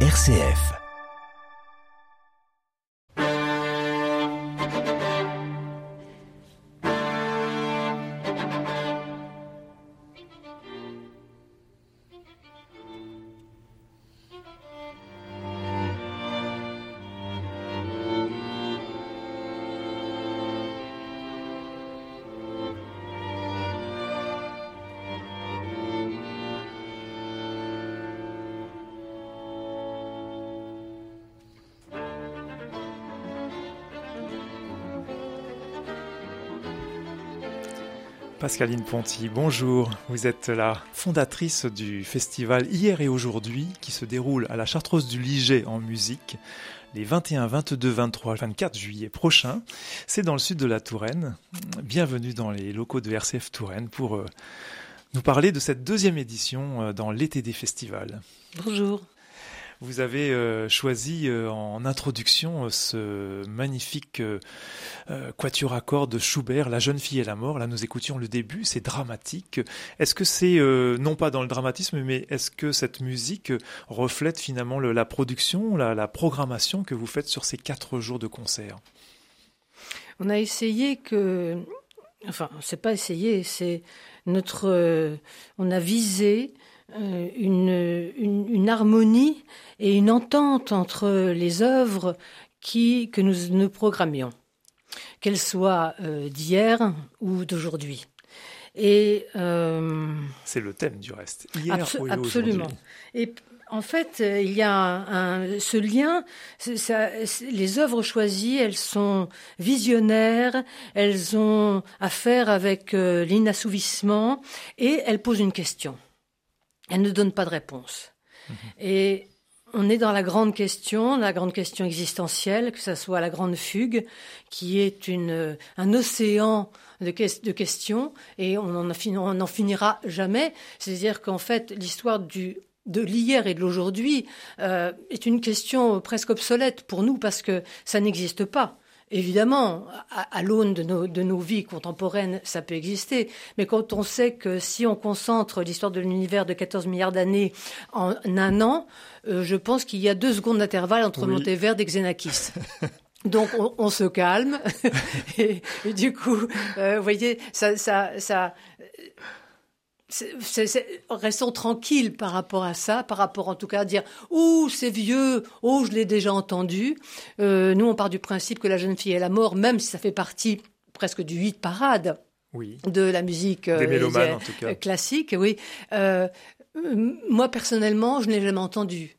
RCF. Pascaline Ponty, bonjour. Vous êtes la fondatrice du festival Hier et Aujourd'hui qui se déroule à la Chartreuse du Liget en musique les 21, 22, 23, 24 juillet prochains. C'est dans le sud de la Touraine. Bienvenue dans les locaux de RCF Touraine pour euh, nous parler de cette deuxième édition euh, dans l'été des festivals. Bonjour. Vous avez euh, choisi euh, en introduction euh, ce magnifique quatuor à cordes de Schubert, La jeune fille et la mort. Là, nous écoutions le début, c'est dramatique. Est-ce que c'est, non pas dans le dramatisme, mais est-ce que cette musique reflète finalement la production, la, programmation que vous faites sur ces quatre jours de concert? On a essayé que enfin, c'est pas essayé, c'est notre, on a visé euh, une, une, harmonie et une entente entre les œuvres qui, que nous, nous programmions, qu'elles soient euh, d'hier ou d'aujourd'hui. Et euh, c'est le thème du reste. Hier ou absolument. Et en fait, il y a un, ce lien. Ça, les œuvres choisies, elles sont visionnaires, elles ont à faire avec l'inassouvissement et elles posent une question elle ne donne pas de réponse. Mhm. Et on est dans la grande question, la grande question existentielle, que ce soit la grande fugue, qui est une, un océan de, de questions, et on n'en finira jamais. C'est-à-dire qu'en fait, l'histoire du de l'hier et de l'aujourd'hui euh, est une question presque obsolète pour nous parce que ça n'existe pas. Évidemment, à, l'aune de nos, de nos vies contemporaines, ça peut exister, mais quand on sait que si on concentre l'histoire de l'univers de 14 milliards d'années en un an, euh, je pense qu'il y a deux secondes d'intervalle entre oui. Et Xenakis. Donc on, se calme et, du coup, euh, vous voyez, ça, ça, ça restons tranquilles par rapport à ça, par rapport en tout cas à dire ouh c'est vieux, oh je l'ai déjà entendu. Euh, nous on part du principe que la jeune fille est la mort, même si ça fait partie presque du huit parade oui. de la musique euh, classique. Oui, euh, moi personnellement je n'ai jamais entendu.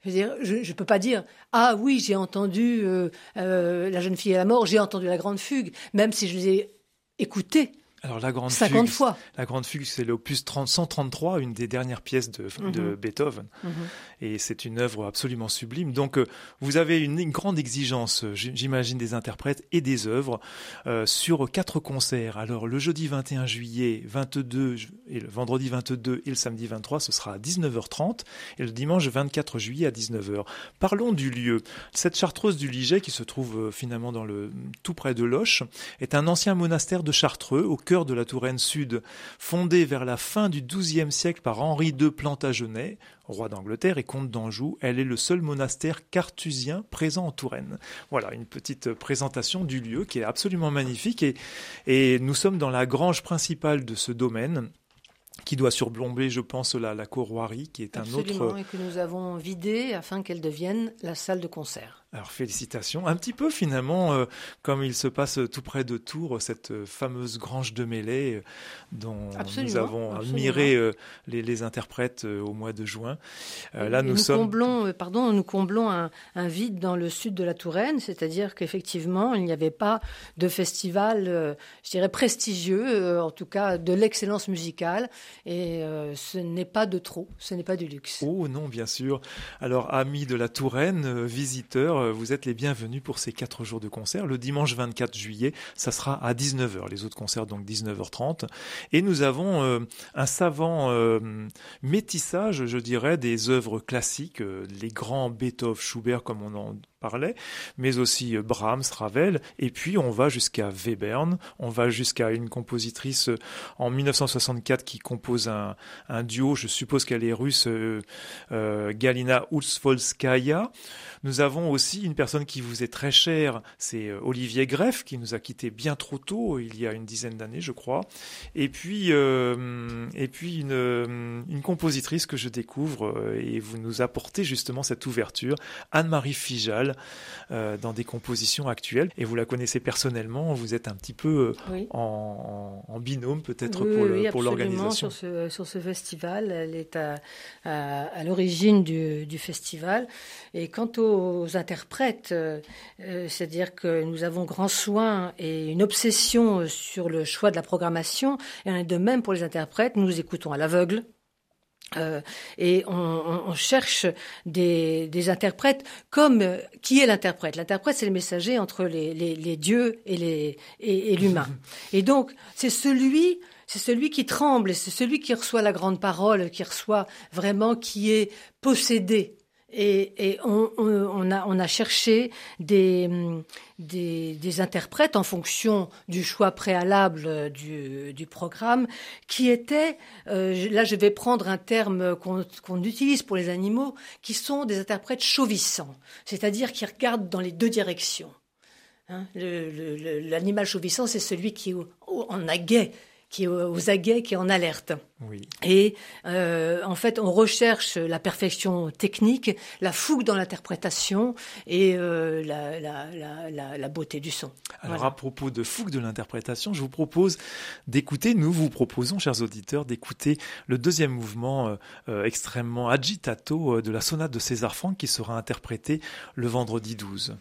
Je veux dire, je ne peux pas dire ah oui j'ai entendu la jeune fille est la mort, j'ai entendu la grande fugue, même si je les ai écoutées alors la grande 50 fugue, fois. La grande fugue, c'est l'opus 133, une des dernières pièces de, de mhm. Beethoven, mhm. Et c'est une œuvre absolument sublime. Donc euh, vous avez une, grande exigence, j'imagine, des interprètes et des œuvres euh, sur quatre concerts. Alors le jeudi 21 juillet, 22 et le vendredi 22 et le samedi 23, ce sera à 19h30, et le dimanche 24 juillet à 19h. Parlons du lieu. Cette chartreuse du Liget, qui se trouve euh, finalement tout près de Loche, est un ancien monastère de Chartreux au cœur de la Touraine Sud, fondée vers la fin du XIIe siècle par Henri II Plantagenet, roi d'Angleterre et comte d'Anjou. Elle est le seul monastère cartusien présent en Touraine. Voilà, une petite présentation du lieu qui est absolument magnifique et, et nous sommes dans la grange principale de ce domaine qui doit surplomber, je pense, la, la qui est un autre... et que nous avons vidé afin qu'elle devienne la salle de concert. Alors félicitations. Un petit peu finalement euh, comme il se passe tout près de Tours, cette fameuse grange de mêlée euh, dont nous avons admiré euh, les, les, interprètes au mois de juin. là nous, nous, sommes... comblons, pardon, nous comblons un, un, vide dans le sud de la Touraine, c'est-à-dire qu'effectivement il n'y avait pas de festival, je dirais prestigieux, en tout cas de l'excellence musicale, et ce n'est pas de trop, ce n'est pas du luxe. Oh non, bien sûr. Alors amis de la Touraine, visiteurs euh, vous êtes les bienvenus pour ces quatre jours de concert. Le dimanche 24 juillet, ça sera à 19h. Les autres concerts, donc 19h30. Et nous avons euh, un savant euh, métissage, je dirais, des œuvres classiques, les grands Beethoven, Schubert, comme on en parlait, mais aussi Brahms, Ravel, et puis on va jusqu'à Webern, on va jusqu'à une compositrice en 1964 qui, compose un, duo, je suppose qu'elle est russe, Galina Ulsvolskaya. Nous avons aussi une personne qui vous est très chère, c'est Olivier Greff, qui nous a quitté bien trop tôt, il y a une dizaine d'années, je crois. Et puis, et puis une, une compositrice que je découvre, et vous nous apportez justement cette ouverture, Anne-Marie Fijal, dans des compositions actuelles. Et vous la connaissez personnellement, vous êtes un petit peu en, binôme peut-être pour l'organisation. Sur ce, sur ce festival, elle est à, à, l'origine du, du, festival. Et quant aux interprètes, euh, c'est-à-dire que nous avons grand soin et une obsession sur le choix de la programmation, et de même pour les interprètes, nous écoutons à l'aveugle. Euh, et on, on, cherche des, des, interprètes comme qui est l'interprète? L'interprète, c'est le messager entre les, les, les dieux et l'humain. Et, et l'humain. et donc, c'est celui, c'est celui qui tremble, c'est celui qui reçoit la grande parole, qui reçoit vraiment, qui est possédé et, on, a, cherché des, interprètes en fonction du choix préalable du, programme qui étaient, euh, là je vais prendre un terme qu'on utilise pour les animaux, qui sont des interprètes chauvissants, c'est-à-dire qui regardent dans les deux directions. Hein, l'animal chauvissant, c'est celui qui en aguet qui est aux aguets, qui est en alerte. Oui. Et euh, en fait, on recherche la perfection technique, la fougue dans l'interprétation et euh, la, la, la, la, beauté du son. Alors à propos de fougue de l'interprétation, je vous propose d'écouter, nous vous proposons, chers auditeurs, d'écouter le deuxième mouvement euh, extrêmement agitato de la sonate de César Franck qui sera interprété le vendredi 12.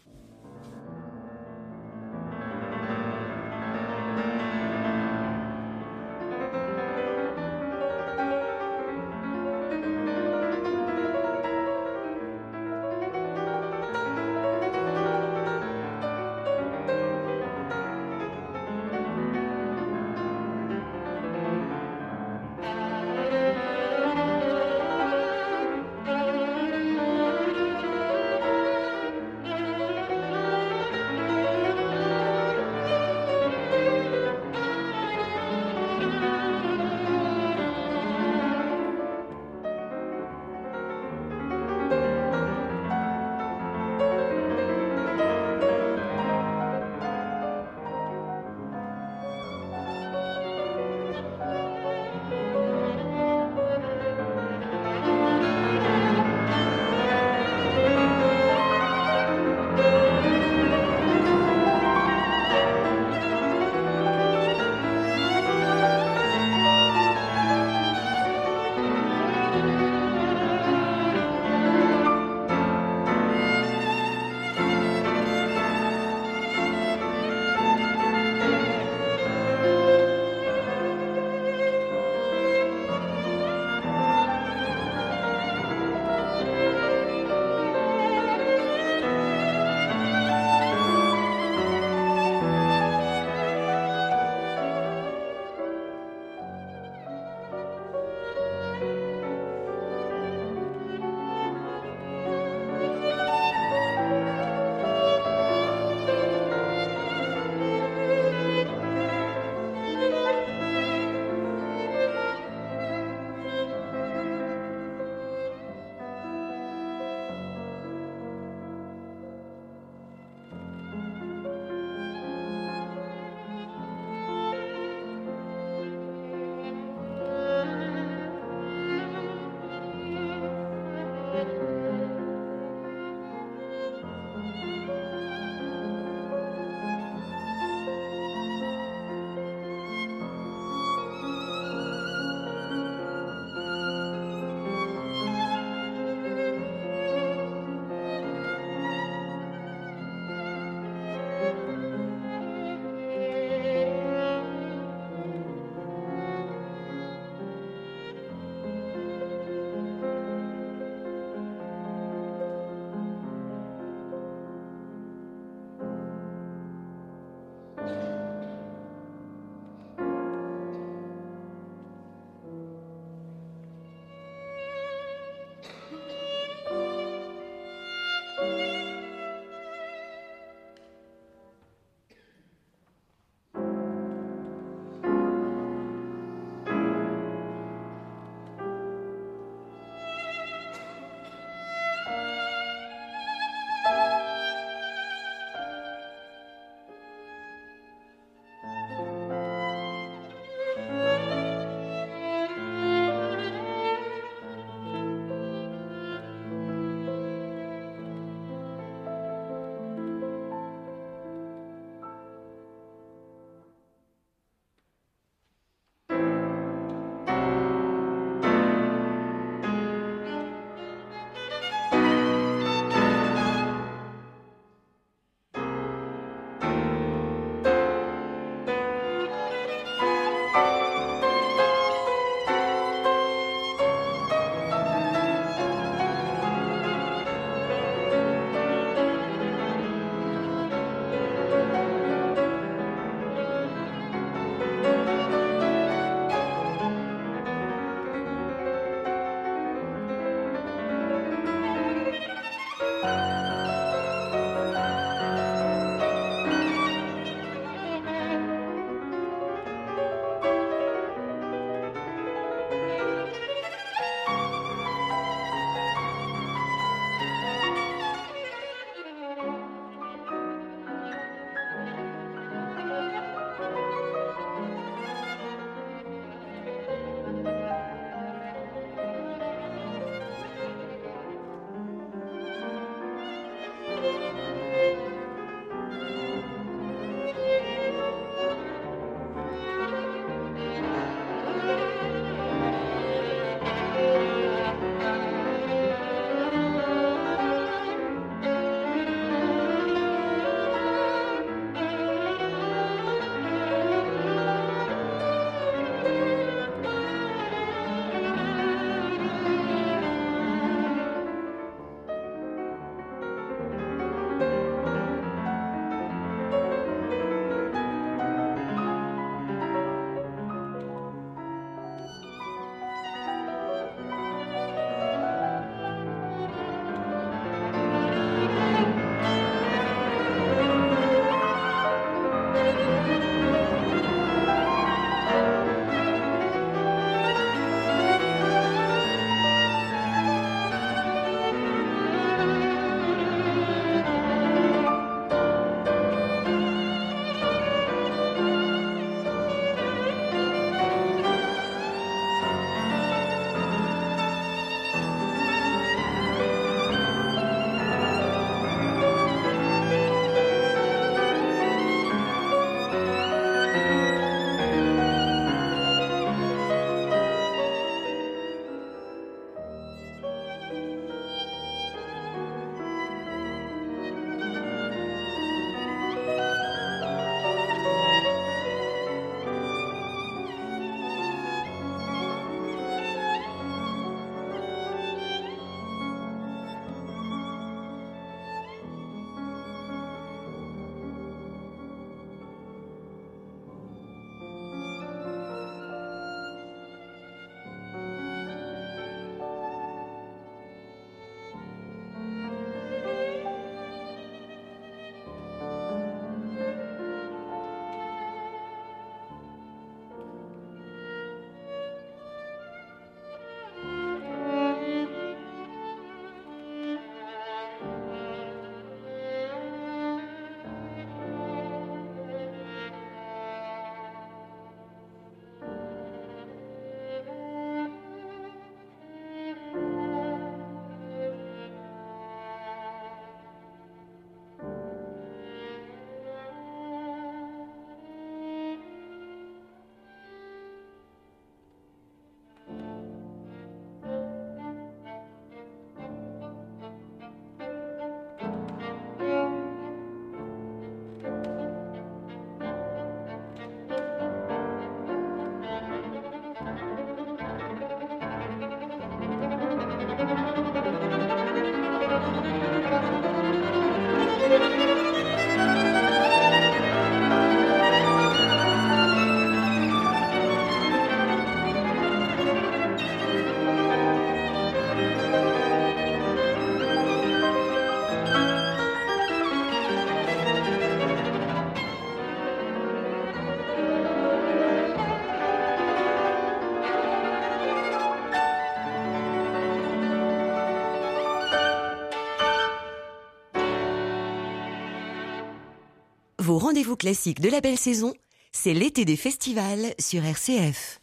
Rendez-vous classique de la belle saison, c'est l'été des festivals sur RCF.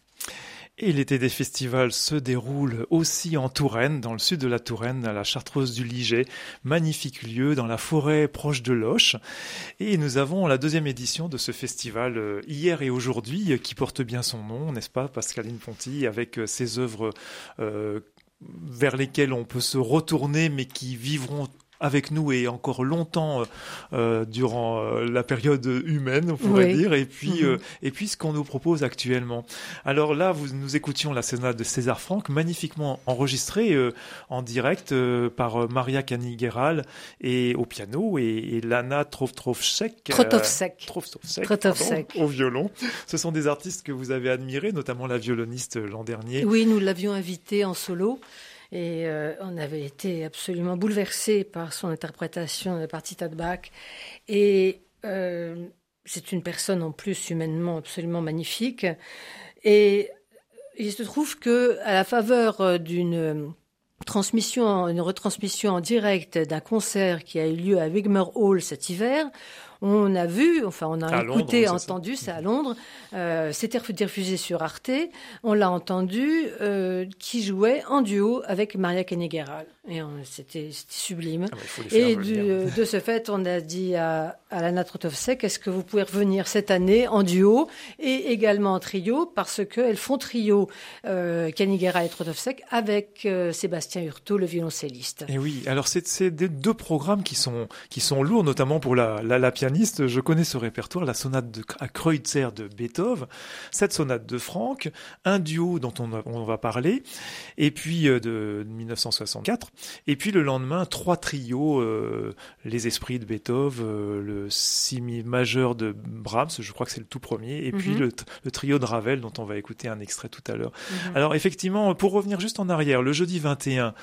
Et l'été des festivals se déroule aussi en Touraine, dans le sud de la Touraine, à la Chartreuse du Liget. Magnifique lieu dans la forêt proche de Loche. Et nous avons la deuxième édition de ce festival euh, hier et aujourd'hui euh, qui porte bien son nom, n'est-ce pas, Pascaline Ponty, avec euh, ses œuvres vers lesquelles on peut se retourner mais qui vivront avec nous et encore longtemps euh, euh, durant euh, la période humaine, on pourrait dire, et puis mhm. et puis ce qu'on nous propose actuellement. Alors là, vous, nous écoutions la sonate de César Franck, magnifiquement enregistrée en direct par Maria Kanigueral et au piano et, Lana Trotrovsek, Trotrovsek, au violon. Ce sont des artistes que vous avez admirés, notamment la violoniste l'an dernier. Oui, nous l'avions invitée en solo. Et euh, on avait été absolument bouleversés par son interprétation de la partie de. Et euh, c'est une personne en plus humainement absolument magnifique. Et il se trouve que à la faveur d'une transmission, une retransmission en direct d'un concert qui a eu lieu à Wigmer Hall cet hiver, on a vu, enfin on a écouté, entendu, c'est à Londres, euh, c'était diffusé sur Arte, on l'a entendu, euh, qui jouait en duo avec Maria Kennegeral. Et c'était sublime. Ah et de ce fait, on a dit à, à Lana Trotovsek, est-ce que vous pouvez revenir cette année en duo et également en trio, parce qu'elles font trio euh, et Trotovsek avec euh, Sébastien Hurtaud, le violoncelliste. Et oui, alors c'est deux programmes qui sont, qui sont lourds, notamment pour la, la, pianiste. Je connais ce répertoire, la sonate de, à Kreutzer de Beethoven, cette sonate de Franck, un duo dont on, on va parler, et puis euh, de 1964 et puis le lendemain, trois trios, euh, les esprits de Beethoven, le si majeur de Brahms, je crois que c'est le tout premier, et puis mhm. le, trio de Ravel dont on va écouter un extrait tout à l'heure. Mhm. Alors effectivement, pour revenir juste en arrière, le jeudi 21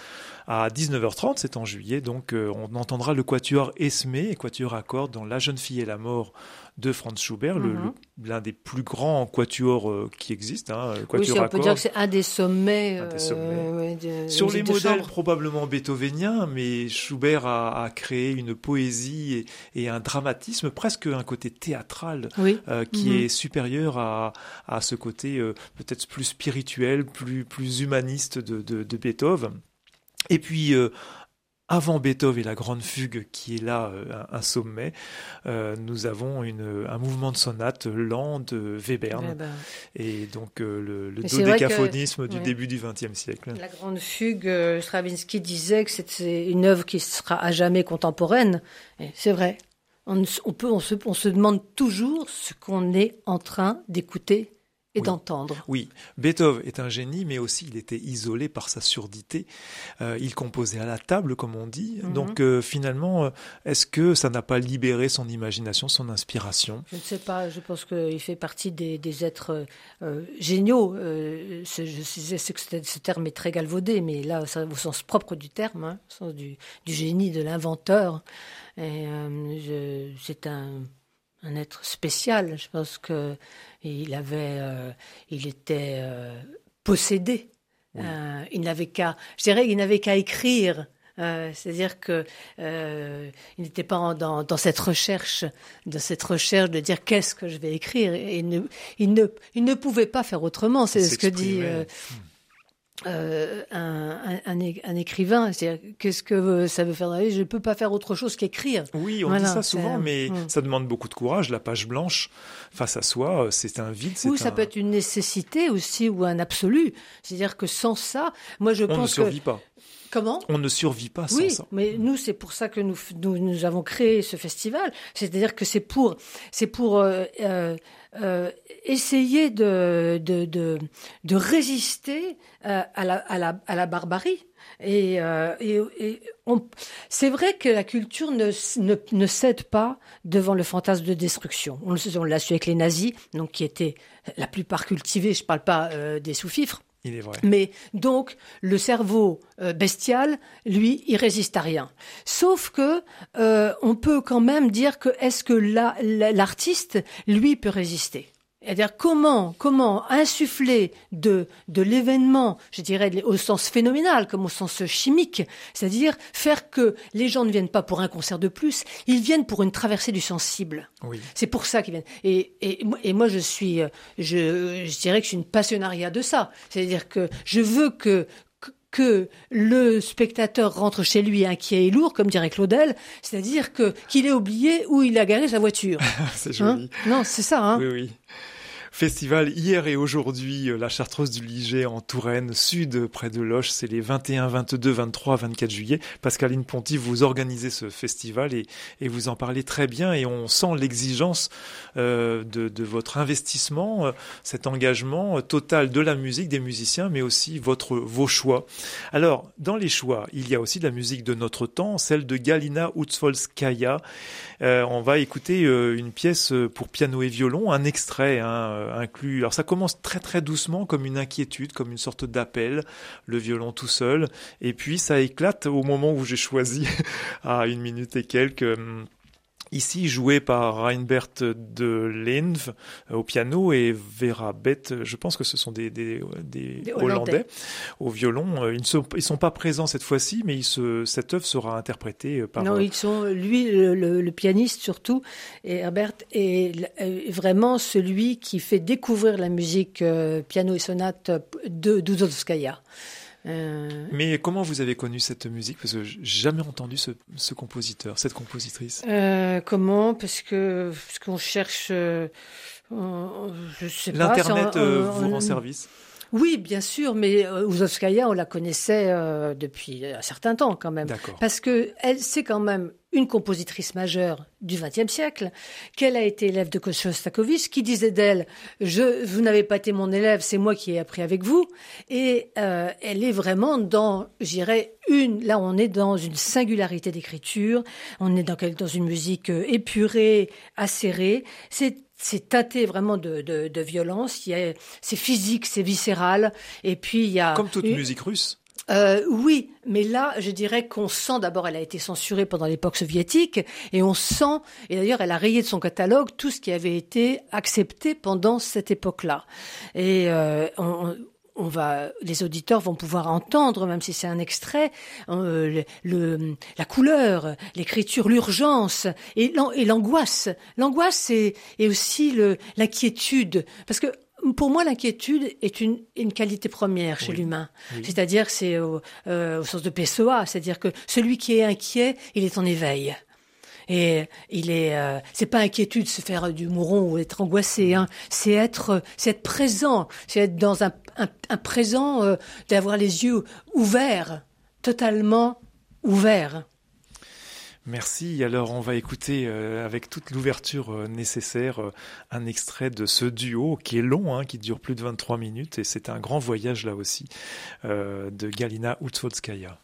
à 19h30, c'est en juillet, donc euh, on entendra le quatuor Esmé, quatuor à cordes dans La jeune fille et la mort de Franz Schubert, mhm. l'un des plus grands quatuors euh, qui existent. Hein, oui, on peut dire que c'est un des sommets. Euh, Sur les modèles probablement beethoveniens, mais Schubert a, créé une poésie et, un dramatisme, presque un côté théâtral, euh, qui mhm. est supérieur à, ce côté peut-être plus spirituel, plus, plus humaniste de, de Beethoven. Et puis, avant Beethoven et la grande fugue qui est là euh, un, sommet, euh, nous avons une, un mouvement de sonate lent de Webern et donc euh, le, le dodécaphonisme du début du XXe siècle. La grande fugue, Stravinsky disait que c'est une œuvre qui sera à jamais contemporaine. C'est vrai. On, on, peut, on, se, on se demande toujours ce qu'on est en train d'écouter et d'entendre. Oui, Beethoven est un génie, mais aussi il était isolé par sa surdité. Euh, il composait à la table, comme on dit. Mhm. Donc euh, finalement, euh, est-ce que ça n'a pas libéré son imagination, son inspiration? Je ne sais pas. Je pense qu'il fait partie des, êtres géniaux. je sais que ce terme est très galvaudé, mais là, au sens propre du terme, hein, au sens du, du génie, de l'inventeur. C'est un un être spécial. Je pense que il avait, euh, il était euh, possédé. Euh, il n'avait qu'à, je dirais, il n'avait qu'à écrire. C'est-à-dire que il n'était pas dans, dans, cette recherche, de cette recherche de dire qu'est-ce que je vais écrire. Et il ne, il ne, il ne pouvait pas faire autrement. C'est ce que dit. Euh, un, un, un, écrivain. Qu'est-ce que ça veut faire dans la vie? Je ne peux pas faire autre chose qu'écrire. Oui, on dit ça souvent, mais hmm. ça demande beaucoup de courage. La page blanche face à soi, euh, c'est un vide. Ou ça peut être une nécessité aussi, ou un absolu. C'est-à-dire que sans ça, moi je on pense ne survit pas. Comment? On ne survit pas sans oui, ça. mais nous, c'est pour ça que nous, nous, avons créé ce festival. C'est-à-dire que c'est pour, c'est pour euh, euh, essayer de, de, de, de résister euh, à, la, à, la, à la barbarie. Et, euh, et, et c'est vrai que la culture ne, ne, ne, cède pas devant le fantasme de destruction. On, on l'a su avec les nazis, donc qui étaient la plupart cultivés. Je parle pas euh, des sous-fifres. Mais donc le cerveau euh, bestial, lui, il résiste à rien. Sauf que euh, on peut quand même dire que est-ce que l'artiste, lui, peut résister C'est-à-dire comment, comment insuffler de, de l'événement, je dirais au sens phénoménal comme au sens chimique, c'est-à-dire faire que les gens ne viennent pas pour un concert de plus, ils viennent pour une traversée du sensible. Oui. C'est pour ça qu'ils viennent. Et, et, et, moi, je suis, je, je dirais que je suis une passionnariat de ça. C'est-à-dire que je veux que que le spectateur rentre chez lui inquiet et lourd, comme dirait Claudel, c'est-à-dire que qu'il ait oublié où il a garé sa voiture. c'est joli. Hein? Non, c'est ça. Hein oui, oui. Festival hier et aujourd'hui, euh, la Chartreuse du Liget en Touraine, sud, près de Loche. C'est les 21, 22, 23, 24 juillet. Pascaline Ponty, vous organisez ce festival et, vous en parlez très bien et on sent l'exigence euh, de, votre investissement, euh, cet engagement euh, total de la musique, des musiciens, mais aussi votre, vos choix. Alors, dans les choix, il y a aussi de la musique de notre temps, celle de Galina Utsvolskaya. Euh, on va écouter une pièce pour piano et violon, un extrait, hein, euh. Alors ça commence très très doucement comme une inquiétude, comme une sorte d'appel, le violon tout seul, et puis ça éclate au moment où j'ai choisi à une minute et quelques hum, Ici joué par Reinbert de Lenv euh, au piano et Vera Bett, je pense que ce sont des, des, des, des Hollandais. au violon. Euh, ils ne sont, ils sont pas présents cette fois-ci, mais ils se, cette œuvre sera interprétée euh, par... Non, ils sont, lui, le, le, pianiste surtout, et Herbert est vraiment celui qui fait découvrir la musique piano et sonate de Dudovskaya. Euh... Mais comment vous avez connu cette musique? Parce que j'ai jamais entendu ce, ce, compositeur, cette compositrice. Euh, comment? Parce que parce qu'on cherche, euh, je sais pas. L'internet euh, vous rend service. Oui, bien sûr, mais Ouzovskaya, on la connaissait depuis un certain temps quand même. Parce que elle, c'est quand même une compositrice majeure du XXe siècle, qu'elle a été élève de Shostakovich, qui disait d'elle "Je, vous n'avez pas été mon élève, c'est moi qui ai appris avec vous." Et euh, elle est vraiment dans, j'irais une. Là, on est dans une singularité d'écriture. On est dans, dans une musique euh, épurée, acérée. C'est c'est tâté vraiment de, de, de violence. C'est physique, c'est viscéral. Et puis il y a comme toute une... musique russe. Euh, oui, mais là, je dirais qu'on sent d'abord, elle a été censurée pendant l'époque soviétique, et on sent, et d'ailleurs, elle a rayé de son catalogue tout ce qui avait été accepté pendant cette époque-là. Et euh, on, va, les auditeurs vont pouvoir entendre, même si c'est un extrait, euh, le, la couleur, l'écriture, l'urgence et l'angoisse. L'angoisse c'est et aussi l'inquiétude, parce que pour moi, l'inquiétude est une, une, qualité première chez l'humain. C'est-à-dire, c'est au, euh, au, sens de PSOA, c'est-à-dire que celui qui est inquiet, il est en éveil. Et il est, euh, c'est pas inquiétude se faire du mouron ou être angoissé. Hein. C'est être, c'est être présent, c'est être dans un, un, un présent, euh, d'avoir les yeux ouverts, totalement ouverts. Merci. Alors on va écouter euh, avec toute l'ouverture euh, nécessaire euh, un extrait de ce duo qui est long, hein, qui dure plus de 23 minutes et c'est un grand voyage là aussi de Galina Utsvolskaya.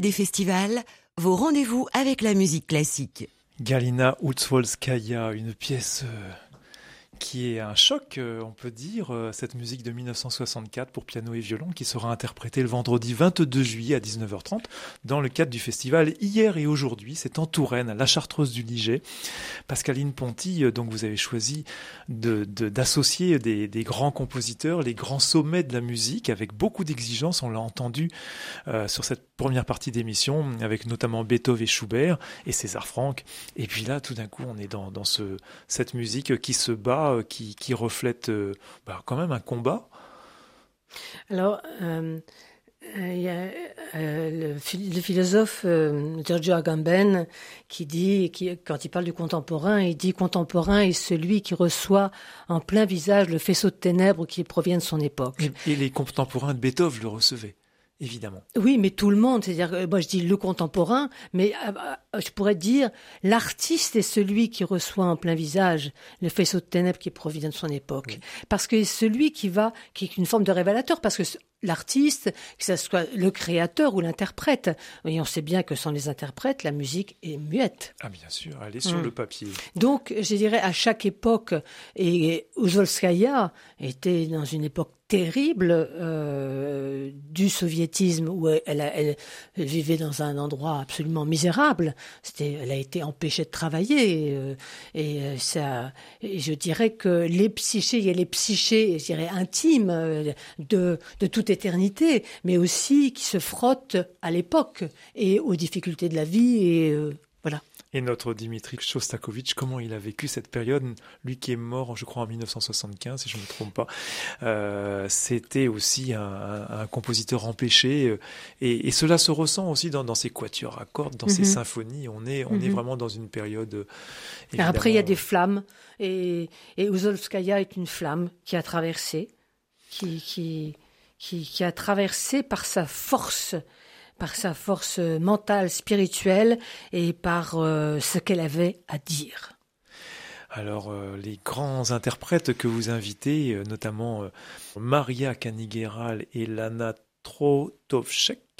Des festivals, vos rendez-vous avec la musique classique. Galina Utsvolskaya, une pièce euh, qui est un choc, euh, on peut dire, euh, cette musique de 1964 pour piano et violon qui sera interprétée le vendredi 22 juillet à 19h30 dans le cadre du festival Hier et aujourd'hui. C'est en Touraine, à la Chartreuse du Liget. Pascaline Ponty, euh, donc vous avez choisi d'associer de, des, grands compositeurs, les grands sommets de la musique avec beaucoup d'exigences. On l'a entendu sur cette première partie d'émission avec notamment Beethoven et Schubert et César Franck. Et puis là, tout d'un coup, on est dans, dans ce, cette musique qui se bat euh, qui, reflète euh, bah, quand même un combat Alors, euh, il y a le, philosophe Giorgio Agamben qui dit, qui, quand il parle du contemporain, il dit contemporain est celui qui reçoit en plein visage le faisceau de ténèbres qui provient de son époque. et les contemporains de Beethoven le recevaient évidemment. Oui, mais tout le monde, c'est-à-dire, moi je dis le contemporain, mais euh, euh, je pourrais dire l'artiste est celui qui reçoit en plein visage le faisceau de ténèbres qui provient de son époque, parce que celui qui va, qui est une forme de révélateur, parce que l'artiste, que ce soit le créateur ou l'interprète. Et on sait bien que sans les interprètes, la musique est muette. Ah bien sûr, elle est sur hmm. le papier. Donc, je dirais, à chaque époque, et Uzolskaya était dans une époque terrible euh, du soviétisme où elle, vivait dans un endroit absolument misérable. C'était, elle a été empêchée de travailler euh, et euh, ça. Et je dirais que les psychés, a les psychés, je dirais intimes de de toute éternité, mais aussi qui se frottent à l'époque et aux difficultés de la vie et voilà. Et notre Dimitri Shostakovich, comment il a vécu cette période? Lui qui est mort, je crois, en 1975, si je ne me trompe pas. Euh, C'était aussi un, un, compositeur empêché. Euh, et, et, cela se ressent aussi dans, dans ses quatuors à cordes, dans mm -hmm. ses mhm. symphonies. On est, on mm -hmm. est mhm. vraiment dans une période. Euh, après, il y a des flammes. Et, et Ouzolskaya est une flamme qui a traversé, qui, qui, qui, qui a traversé par sa force par sa force mentale, spirituelle et par euh, ce qu'elle avait à dire. Alors, euh, les grands interprètes que vous invitez, euh, notamment Maria Kanigeral et Lana Trotovchek,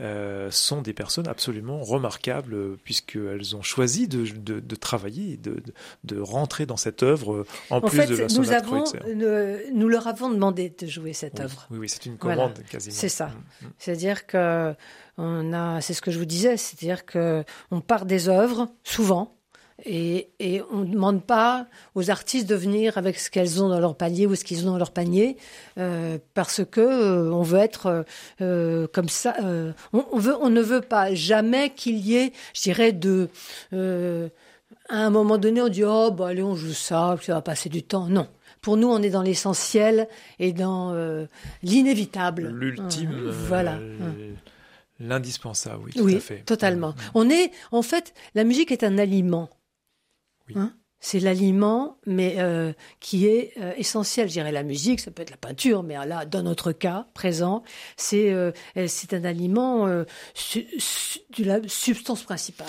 euh, sont des personnes absolument remarquables euh, puisqu'elles ont choisi de, de, de travailler, de, de, rentrer dans cette œuvre en, en plus fait, de la nous avons, nous, nous, leur avons demandé de jouer cette oui, œuvre. Oui, oui c'est une commande voilà. quasiment. C'est ça. Mmh. C'est-à-dire que on a, c'est ce que je vous disais, c'est-à-dire que on part des œuvres souvent et, et, on ne demande pas aux artistes de venir avec ce qu'elles ont dans leur panier ou ce qu'ils ont dans leur panier, euh, parce que euh, on veut être euh, comme ça. On, on, veut, on ne veut pas jamais qu'il y ait, je dirais, de à un moment donné, on dit oh bah allez on joue ça, ça va passer du temps. Non. Pour nous, on est dans l'essentiel et dans l'inévitable. L'ultime. voilà. L'indispensable, oui, oui, tout à fait. Totalement. On est, en fait, la musique est un aliment. Oui. Hein? C'est l'aliment, mais euh, qui est euh, essentiel. Je dirais la musique, ça peut être la peinture, mais là, dans notre cas présent, c'est euh, c'est un aliment su, su, de la substance principale.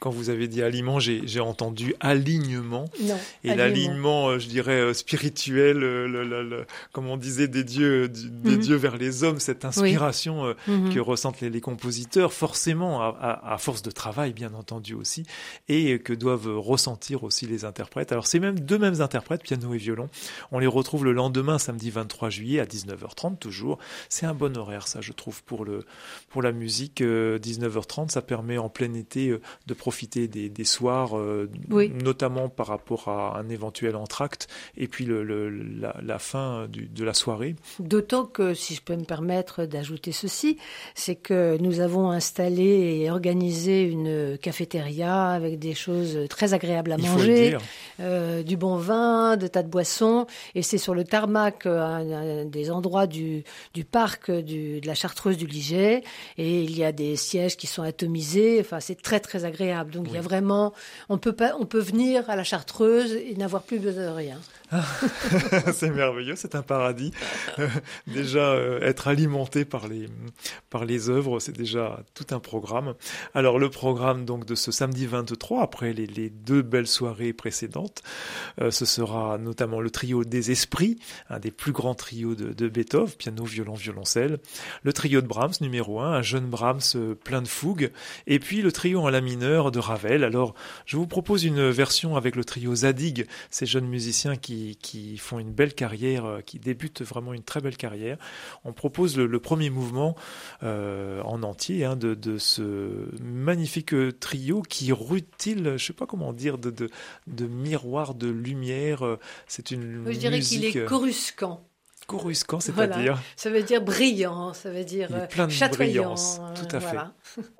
Quand vous avez dit aliment, j'ai entendu alignement. Non, et l'alignement, je dirais spirituel, le, le, le, comme on disait des dieux, du, des mm -hmm. dieux vers les hommes, cette inspiration oui. mm -hmm. que ressentent les, les compositeurs, forcément à, à, à, force de travail, bien entendu aussi, et que doivent ressentir aussi les interprètes. Alors ces mêmes deux mêmes interprètes, piano et violon, on les retrouve le lendemain, samedi 23 juillet à 19h30 toujours. C'est un bon horaire, ça, je trouve, pour le pour la musique. Euh, 19h30, ça permet en plein été euh, de profiter des, des soirs, euh, oui. notamment par rapport à un éventuel entracte, et puis le, le, la, la, fin du, de la soirée. D'autant que, si je peux me permettre d'ajouter ceci, c'est que nous avons installé et organisé une cafétéria avec des choses très agréables à Il euh, du bon vin, de tas de boissons, et c'est sur le tarmac, euh, un, un, des endroits du, du parc du, de la Chartreuse du Liget, et il y a des sièges qui sont atomisés, enfin c'est très très agréable. Donc oui. il y a vraiment, on peut pas, on peut venir à la Chartreuse et n'avoir plus besoin de rien. c'est merveilleux, c'est un paradis. Euh, déjà euh, être alimenté par les par les œuvres, c'est déjà tout un programme. Alors le programme donc de ce samedi 23 après les, les deux belles soirées précédentes, euh, ce sera notamment le trio des esprits, un des plus grands trios de, Beethoven, piano, violon, violoncelle, le trio de Brahms numéro 1, un jeune Brahms euh, plein de fougue, et puis le trio en la mineur de Ravel. Alors je vous propose une version avec le trio Zadig, ces jeunes musiciens qui qui, font une belle carrière, euh, qui débutent vraiment une très belle carrière. On propose le, premier mouvement euh, en entier hein, de, ce magnifique trio qui rutile, je ne sais pas comment dire, de, de miroir de lumière. C'est une Je dirais qu'il est coruscant. Coruscant, c'est-à-dire voilà. Ça veut dire brillant, ça veut dire Il est plein de chatoyant. brillance, tout à voilà. fait.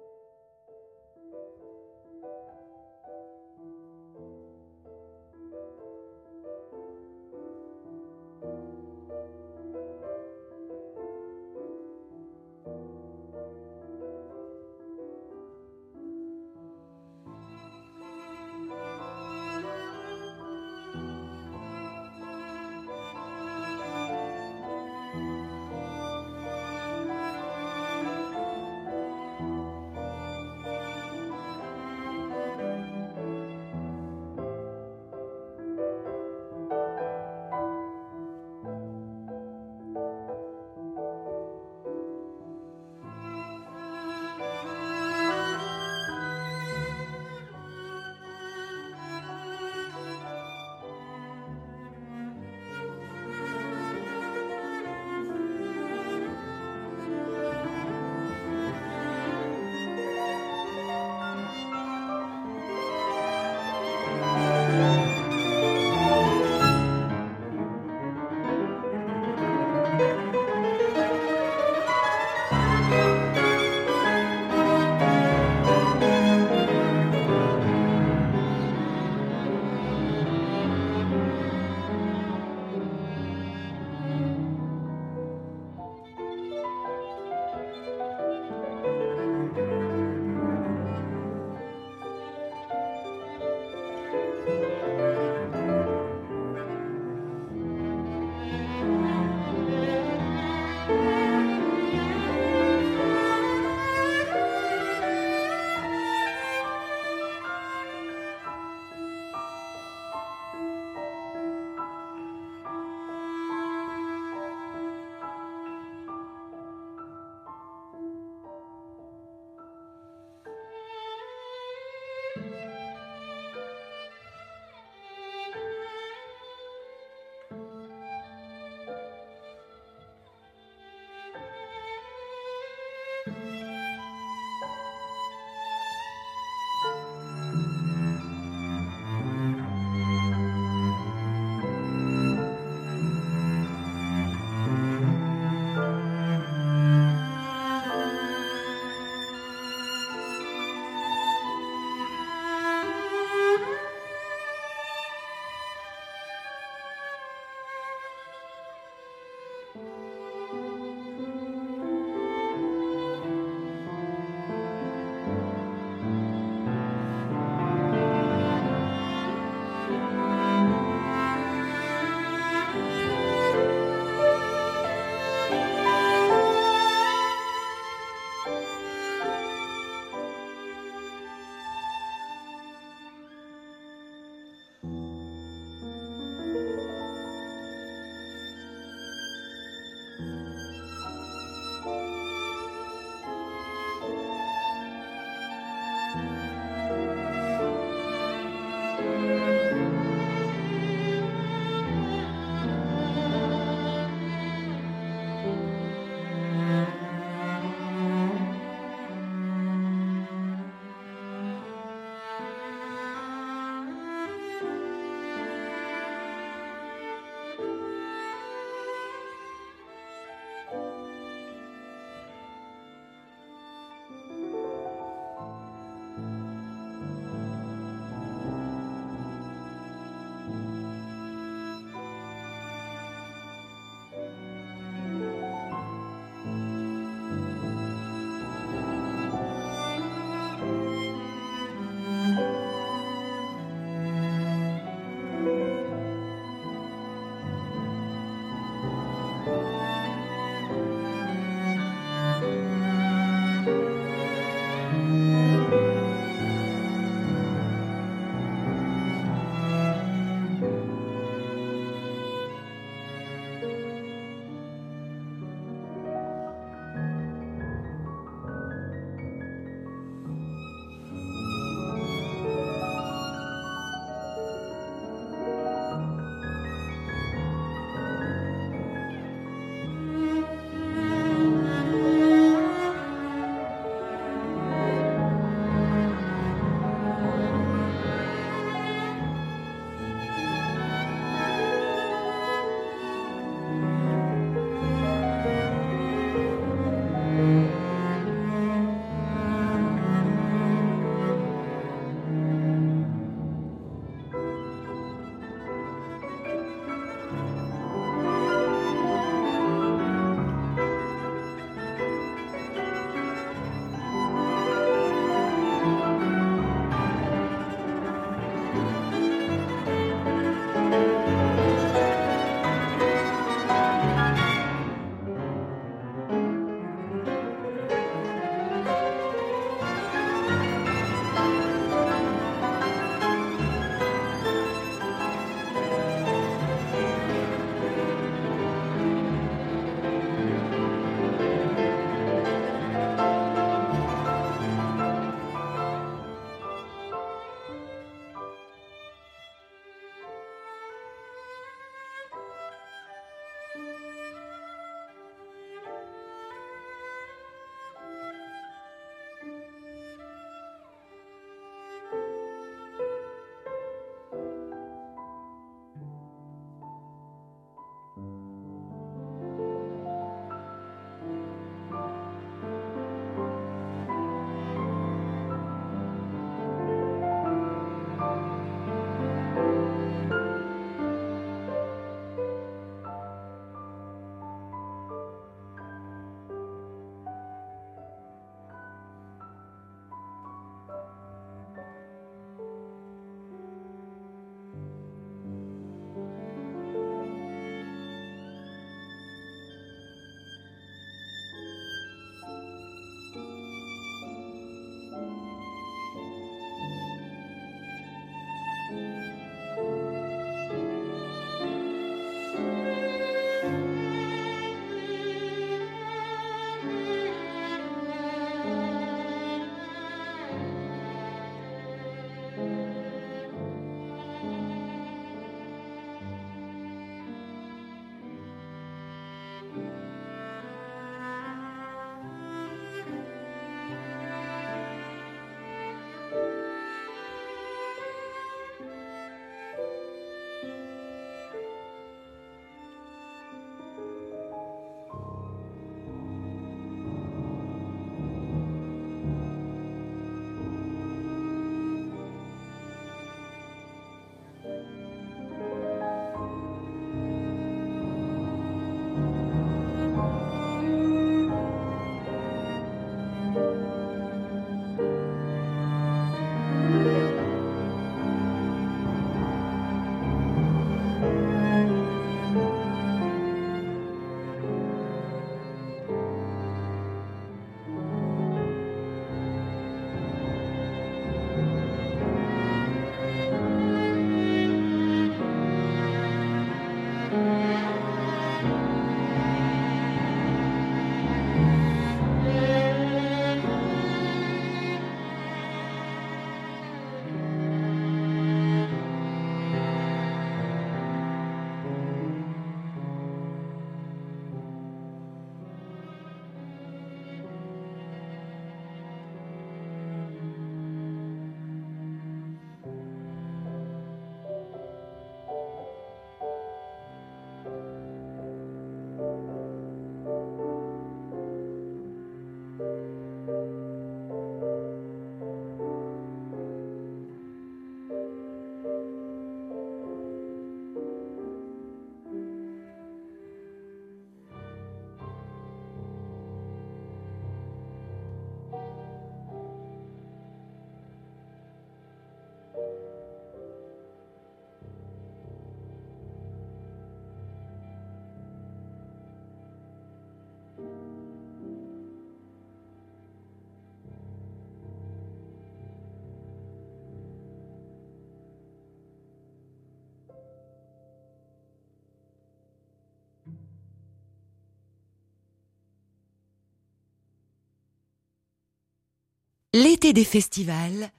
L'été des festivals,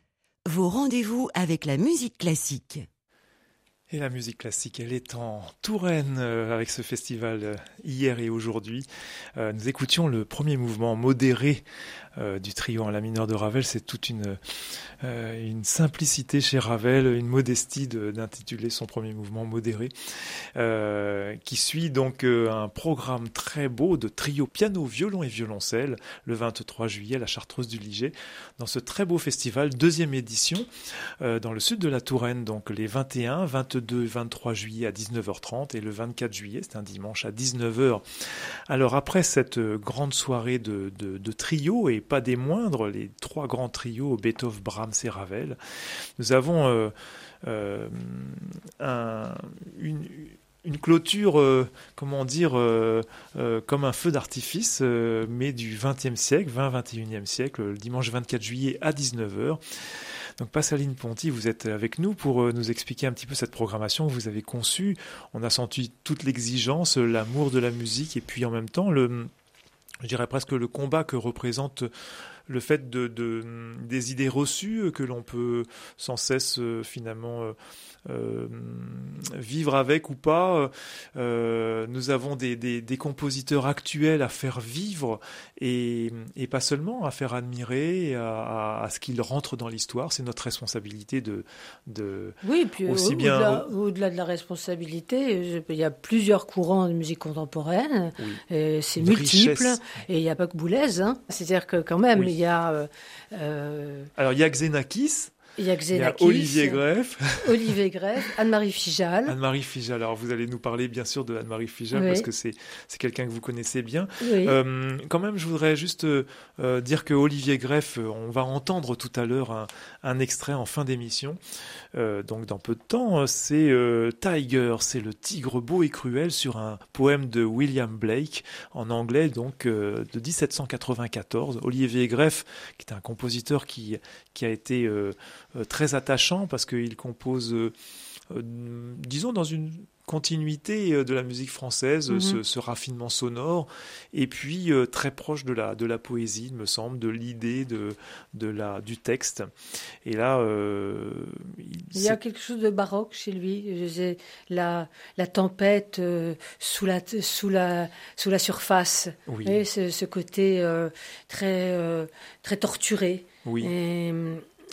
vos rendez-vous avec la musique classique. Et la musique classique, elle est en Touraine euh, avec ce festival euh, hier et aujourd'hui. Euh, nous écoutions le premier mouvement modéré du trio en la mineure de Ravel. C'est toute une, une simplicité chez Ravel, une modestie d'intituler son premier mouvement modéré, qui suit donc un programme très beau de trio piano, violon et violoncelle le 23 juillet à la Chartreuse du Liget, dans ce très beau festival, deuxième édition, dans le sud de la Touraine, donc les 21, 22 22 et 23 juillet à 19h30 et le 24 juillet, c'est un dimanche à 19h. Alors après cette euh, grande soirée de, de, trio, et pas des moindres, les trois grands trios, Beethoven, Brahms et Ravel, nous avons euh, euh, une, clôture, comment dire, comme un feu d'artifice, mais du 20e siècle, 20-21e siècle, le dimanche 24 juillet à 19h. Donc Pascaline Ponty, vous êtes avec nous pour euh, nous expliquer un petit peu cette programmation que vous avez conçue. On a senti toute l'exigence, l'amour de la musique et puis en même temps je dirais presque le combat que représente le fait de, des idées reçues que l'on peut sans cesse euh, finalement euh, euh, vivre avec ou pas. Euh, nous avons des, des, compositeurs actuels à faire vivre et, et pas seulement à faire admirer, à, à, ce qu'ils rentrent dans l'histoire. C'est notre responsabilité de, de oui, puis aussi au, bien au-delà, de la responsabilité, il y a plusieurs courants de musique contemporaine. C'est multiple et il n'y a pas que Boulez. Hein. C'est-à-dire que quand même il y a. Euh, Alors il y a Xenakis. Il y a Xenakis. Olivier Greff. Olivier Greff, Anne-Marie Fijal. Anne-Marie Fijal. Alors, vous allez nous parler, bien sûr, de Anne-Marie Fijal, parce que c'est, c'est quelqu'un que vous connaissez bien. Euh, quand même, je voudrais juste euh, dire que Olivier Greff, euh, on va entendre tout à l'heure un, un extrait en fin d'émission. Euh, donc, dans peu de temps, c'est Tiger, c'est le tigre beau et cruel sur un poème de William Blake, en anglais, donc, de 1794. Olivier Greff, qui est un compositeur qui, qui a été euh, très attachant parce qu'il compose, euh, euh, disons, dans une continuité de la musique française, mhm. ce, raffinement sonore, et puis très proche de la, de la poésie, il me semble, de l'idée, de, de la, du texte. Et là, il, y a quelque chose de baroque chez lui. La, la tempête sous, la, sous, la, sous la surface, oui. ce, ce, côté très, très torturé. Oui. Et,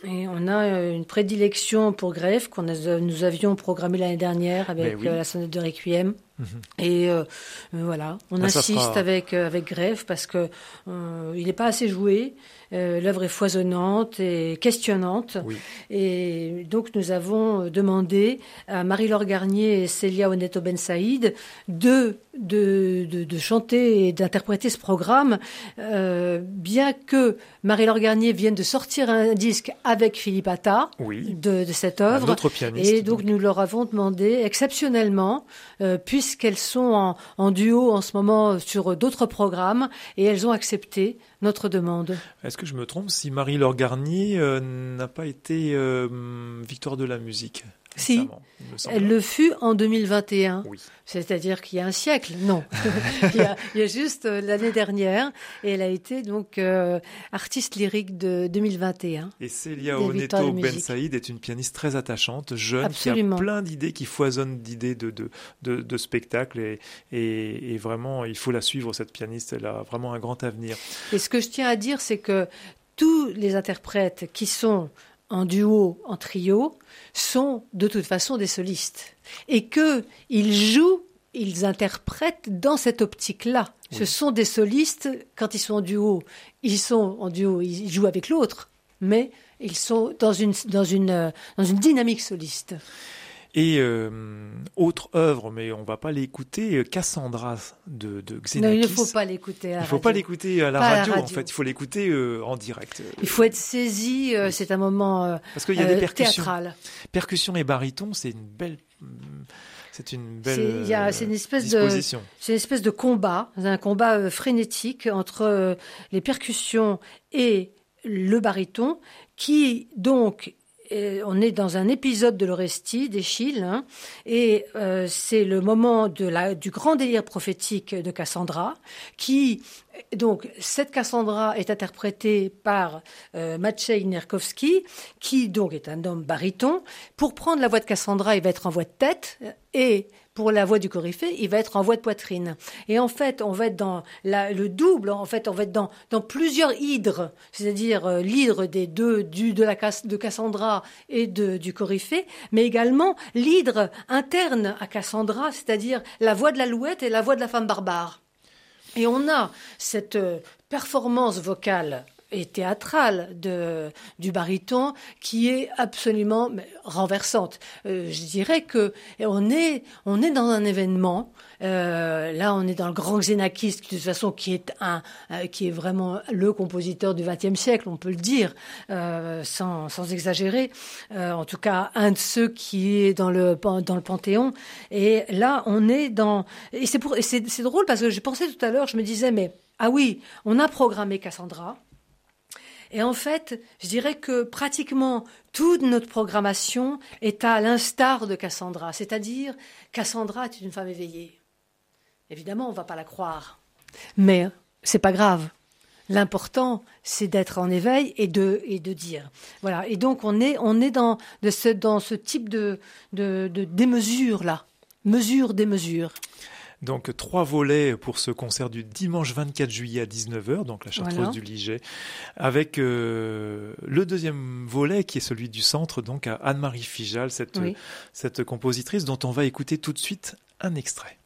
et on a euh, une prédilection pour Greffe qu'on nous avions programmé l'année dernière avec ben euh, la sonnette de Requiem. Mhm. Et euh, voilà, on insiste avec avec Greffe parce que il n'est pas assez joué. L'œuvre est foisonnante et questionnante. Et donc nous avons demandé à Marie-Laure Garnier et Célia Oneto Ben Saïd de de, de, chanter et d'interpréter ce programme, bien que Marie-Laure Garnier vienne de sortir un disque avec Philippe Attah de, de, cette œuvre. et donc, nous leur avons demandé exceptionnellement, euh, puisqu'elles sont en, duo en ce moment sur d'autres programmes, et elles ont accepté notre demande. Est-ce que je me trompe si Marie-Laure Garnier euh, n'a pas été euh, victoire de la musique? Si, elle le fut en 2021. C'est-à-dire qu'il y a un siècle. Non, il, y a, juste euh, l'année dernière. Et elle a été donc euh, artiste lyrique de 2021. Et Célia Oneto Ben Saïd est une pianiste très attachante, jeune, qui a plein d'idées, qui foisonne d'idées de, de, de, spectacles. Et, et, et, vraiment, il faut la suivre, cette pianiste. Elle a vraiment un grand avenir. Et ce que je tiens à dire, c'est que tous les interprètes qui sont en duo, en trio, sont de toute façon des solistes. Et qu'ils jouent, ils interprètent dans cette optique-là. Ce sont des solistes, quand ils sont en duo, ils sont en duo, ils jouent avec l'autre, mais ils sont dans une, dans une, dans une dynamique soliste. Et euh, autre œuvre, mais on va pas l'écouter, euh, Cassandra de, de Xenakis. Non, il ne faut pas l'écouter à la Il ne faut pas l'écouter à, la radio, en fait. Il faut l'écouter euh, en direct. Il faut être saisi. c'est un moment Parce qu'il y a des percussions. Théâtral. Percussion et baryton, c'est une belle. C'est une belle c'est une espèce de c'est une espèce de combat, un combat frénétique entre les percussions et le baryton qui donc on est dans un épisode de l'Orestie, d'Échille, hein, et euh, c'est le moment de la, du grand délire prophétique de Cassandra, qui donc, cette Cassandra est interprétée par euh, Maciej Nerkowski, qui donc est un homme baryton. Pour prendre la voix de Cassandra, il va être en voix de tête et pour la voix du coryphée, il va être en voix de poitrine. Et en fait, on va être dans le double. En fait, on va être dans, plusieurs hydres, c'est-à-dire euh, l'hydre des deux du, de la de Cassandra et de, du coryphée, mais également l'hydre interne à Cassandra, c'est-à-dire la voix de l'alouette et la voix de la femme barbare. Et on a cette euh, performance vocale et théâtrale du baryton qui est absolument renversante. Euh, je dirais que on est, on est dans un événement. Euh, là, on est dans le grand Xenakis, de toute façon, qui est un, euh, qui est vraiment le compositeur du XXe siècle, on peut le dire, sans, sans exagérer. En tout cas, un de ceux qui est dans le dans le panthéon. Et là, on est dans. Et c'est pour, c'est drôle parce que je pensais tout à l'heure, je me disais, mais ah oui, on a programmé Cassandra. Et en fait, je dirais que pratiquement toute notre programmation est à l'instar de Cassandra, c'est-à-dire Cassandra est une femme éveillée. Évidemment, on ne va pas la croire, mais c'est pas grave. L'important, c'est d'être en éveil et de, dire. Voilà. Et donc, on est, dans, ce, type de, de, de démesure là. Mesure des mesures. Donc trois volets pour ce concert du dimanche 24 juillet à 19h, donc la Chartreuse du Liget, avec euh, le deuxième volet qui est celui du centre, donc à Anne-Marie Fijal, cette, cette compositrice dont on va écouter tout de suite un extrait.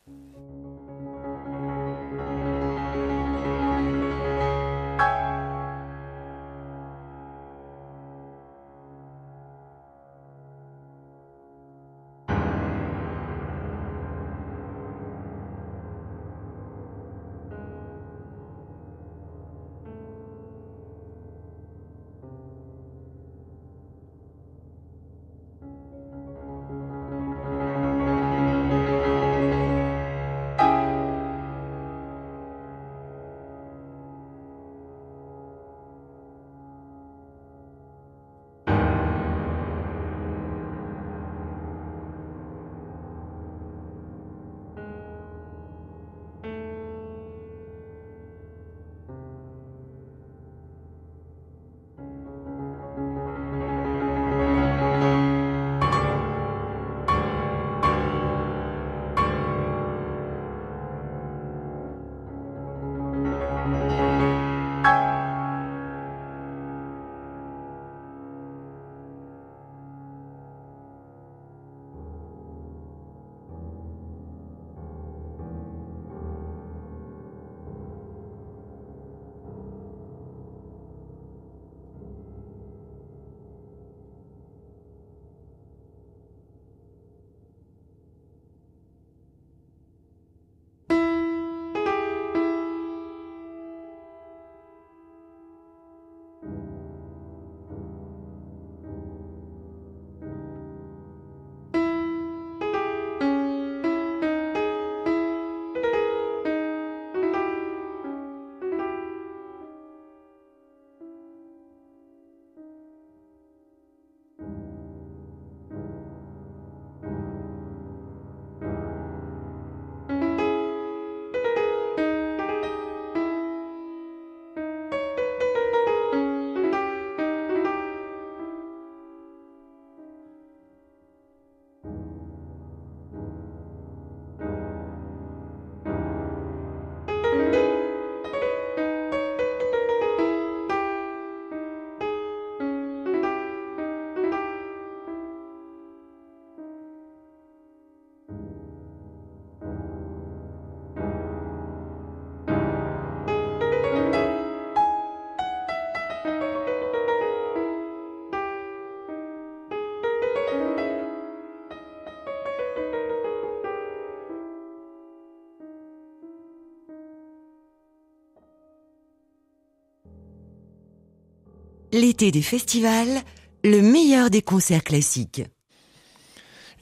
L'été des festivals, le meilleur des concerts classiques.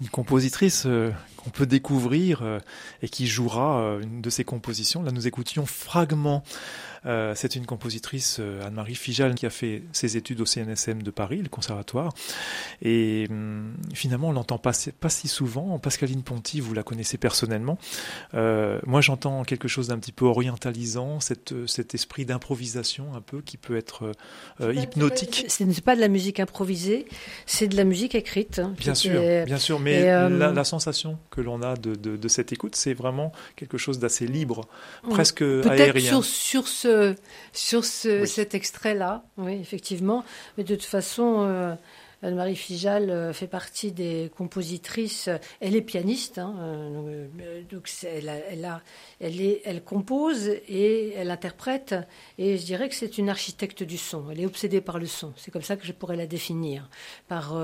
Une compositrice euh, qu'on peut découvrir euh, et qui jouera euh, une de ses compositions. Là, nous écoutions Fragments Euh, c'est une compositrice, euh, Anne-Marie Fijal, qui a fait ses études au CNSM de Paris, le conservatoire. Et hum, finalement, on l'entend pas, pas si souvent. Pascaline Ponty, vous la connaissez personnellement. Euh, moi, j'entends quelque chose d'un petit peu orientalisant, cette, cet esprit d'improvisation un peu qui peut être hypnotique. Ce n'est pas de la musique improvisée, c'est de la musique écrite. Hein, bien sûr, bien sûr. Mais la, sensation que l'on a de, de, de cette écoute, c'est vraiment quelque chose d'assez libre, presque aérien. Sur, sur ce, sur ce, cet extrait-là, oui, effectivement. Mais de toute façon, euh, Anne-Marie Fijal euh, fait partie des compositrices. Elle est pianiste, hein, euh, donc elle, elle, elle, est, elle compose et elle interprète. Et je dirais que c'est une architecte du son. Elle est obsédée par le son. C'est comme ça que je pourrais la définir. Par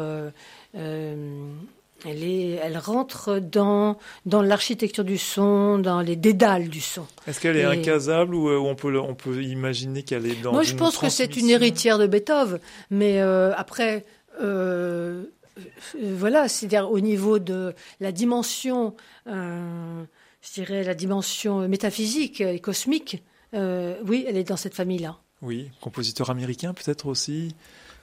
elle, est, elle rentre dans, dans l'architecture du son, dans les dédales du son. Est-ce qu'elle est incasable ou euh, on peut, on peut imaginer qu'elle est dans Moi, je pense que c'est une héritière de Beethoven. Mais euh, après, euh, voilà, c'est-à-dire au niveau de la dimension, je dirais la dimension métaphysique et cosmique, oui, elle est dans cette famille-là. Oui, compositeur américain peut-être aussi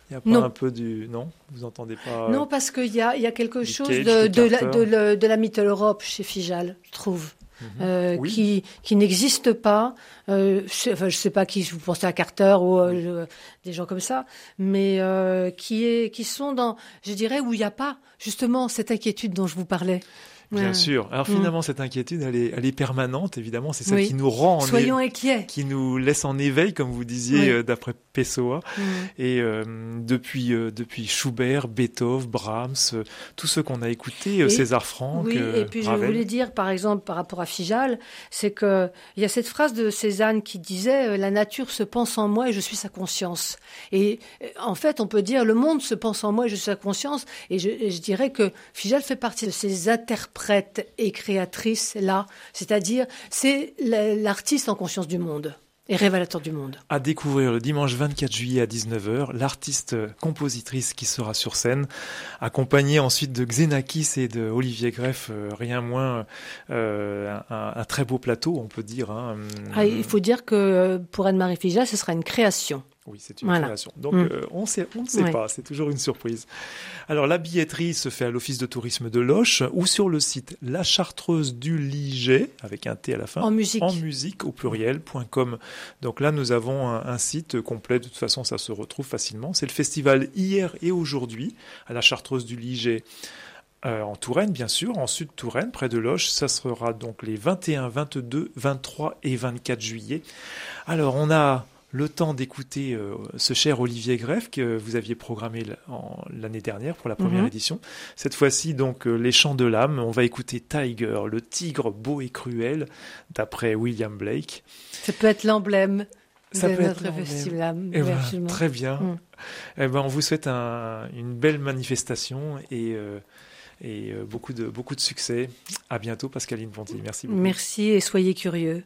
il n'y a pas un peu du... Non Vous entendez pas Non, parce qu'il y a, y a quelque chose de, de, la, de, de, la Mittel Europe chez Fijal, je trouve. Mhm. Euh, qui, qui n'existe pas. Euh, je, enfin, je sais pas qui, vous pensez à Carter ou euh, des gens comme ça, mais euh, qui, est, qui sont dans, je dirais, où il n'y a pas justement cette inquiétude dont je vous parlais. Bien sûr. Alors mm. finalement, cette inquiétude, elle est, elle est permanente, évidemment. C'est ça qui nous rend, soyons inquiets, qui nous laisse en éveil, comme vous disiez, euh, d'après Pessoa. Mm. Et euh, depuis, euh, depuis Schubert, Beethoven, Brahms, tous ceux qu'on a écoutés, César Franck. Oui, et puis je voulais dire, par exemple, par rapport à Fijal, c'est que il y a cette phrase de Cézanne qui disait "La nature se pense en moi et je suis sa conscience." Et en fait, on peut dire "Le monde se pense en moi et je suis sa conscience." Et je, et je dirais que Fijal fait partie de ces interprètes prête et créatrice là, c'est-à-dire c'est l'artiste en conscience du monde et révélateur du monde. À découvrir le dimanche 24 juillet à 19h, l'artiste compositrice qui sera sur scène, accompagnée ensuite de Xenakis et de Olivier Greff, euh, rien moins euh, un, très beau plateau, on peut dire. Hein. Ah, il faut dire que pour Anne-Marie Fija, ce sera une création. Oui, c'est une création. Donc, mm. euh, on, sait, on ne sait pas, c'est toujours une surprise. Alors, la billetterie se fait à l'Office de tourisme de Loche ou sur le site La Chartreuse du Liget, avec un T à la fin. En musique. En musique au pluriel.com. Donc là, nous avons un, site complet. De toute façon, ça se retrouve facilement. C'est le festival hier et aujourd'hui à La Chartreuse du Liget. Euh, en Touraine, bien sûr, en sud Touraine, près de Loche. Ça sera donc les 21, 22, 23 et 24 juillet. Alors, on a le temps d'écouter euh, ce cher Olivier Greff que vous aviez programmé l'année dernière pour la première mhm. édition. Cette fois-ci, donc, euh, Les Chants de l'âme. On va écouter Tiger, le tigre beau et cruel, d'après William Blake. Ça peut être l'emblème de notre festival. Eh ben, très bien. Mm. Eh ben, on vous souhaite une belle manifestation et, euh, et beaucoup, de, beaucoup de succès. À bientôt, Pascaline Ponty. Merci beaucoup. Merci et soyez curieux.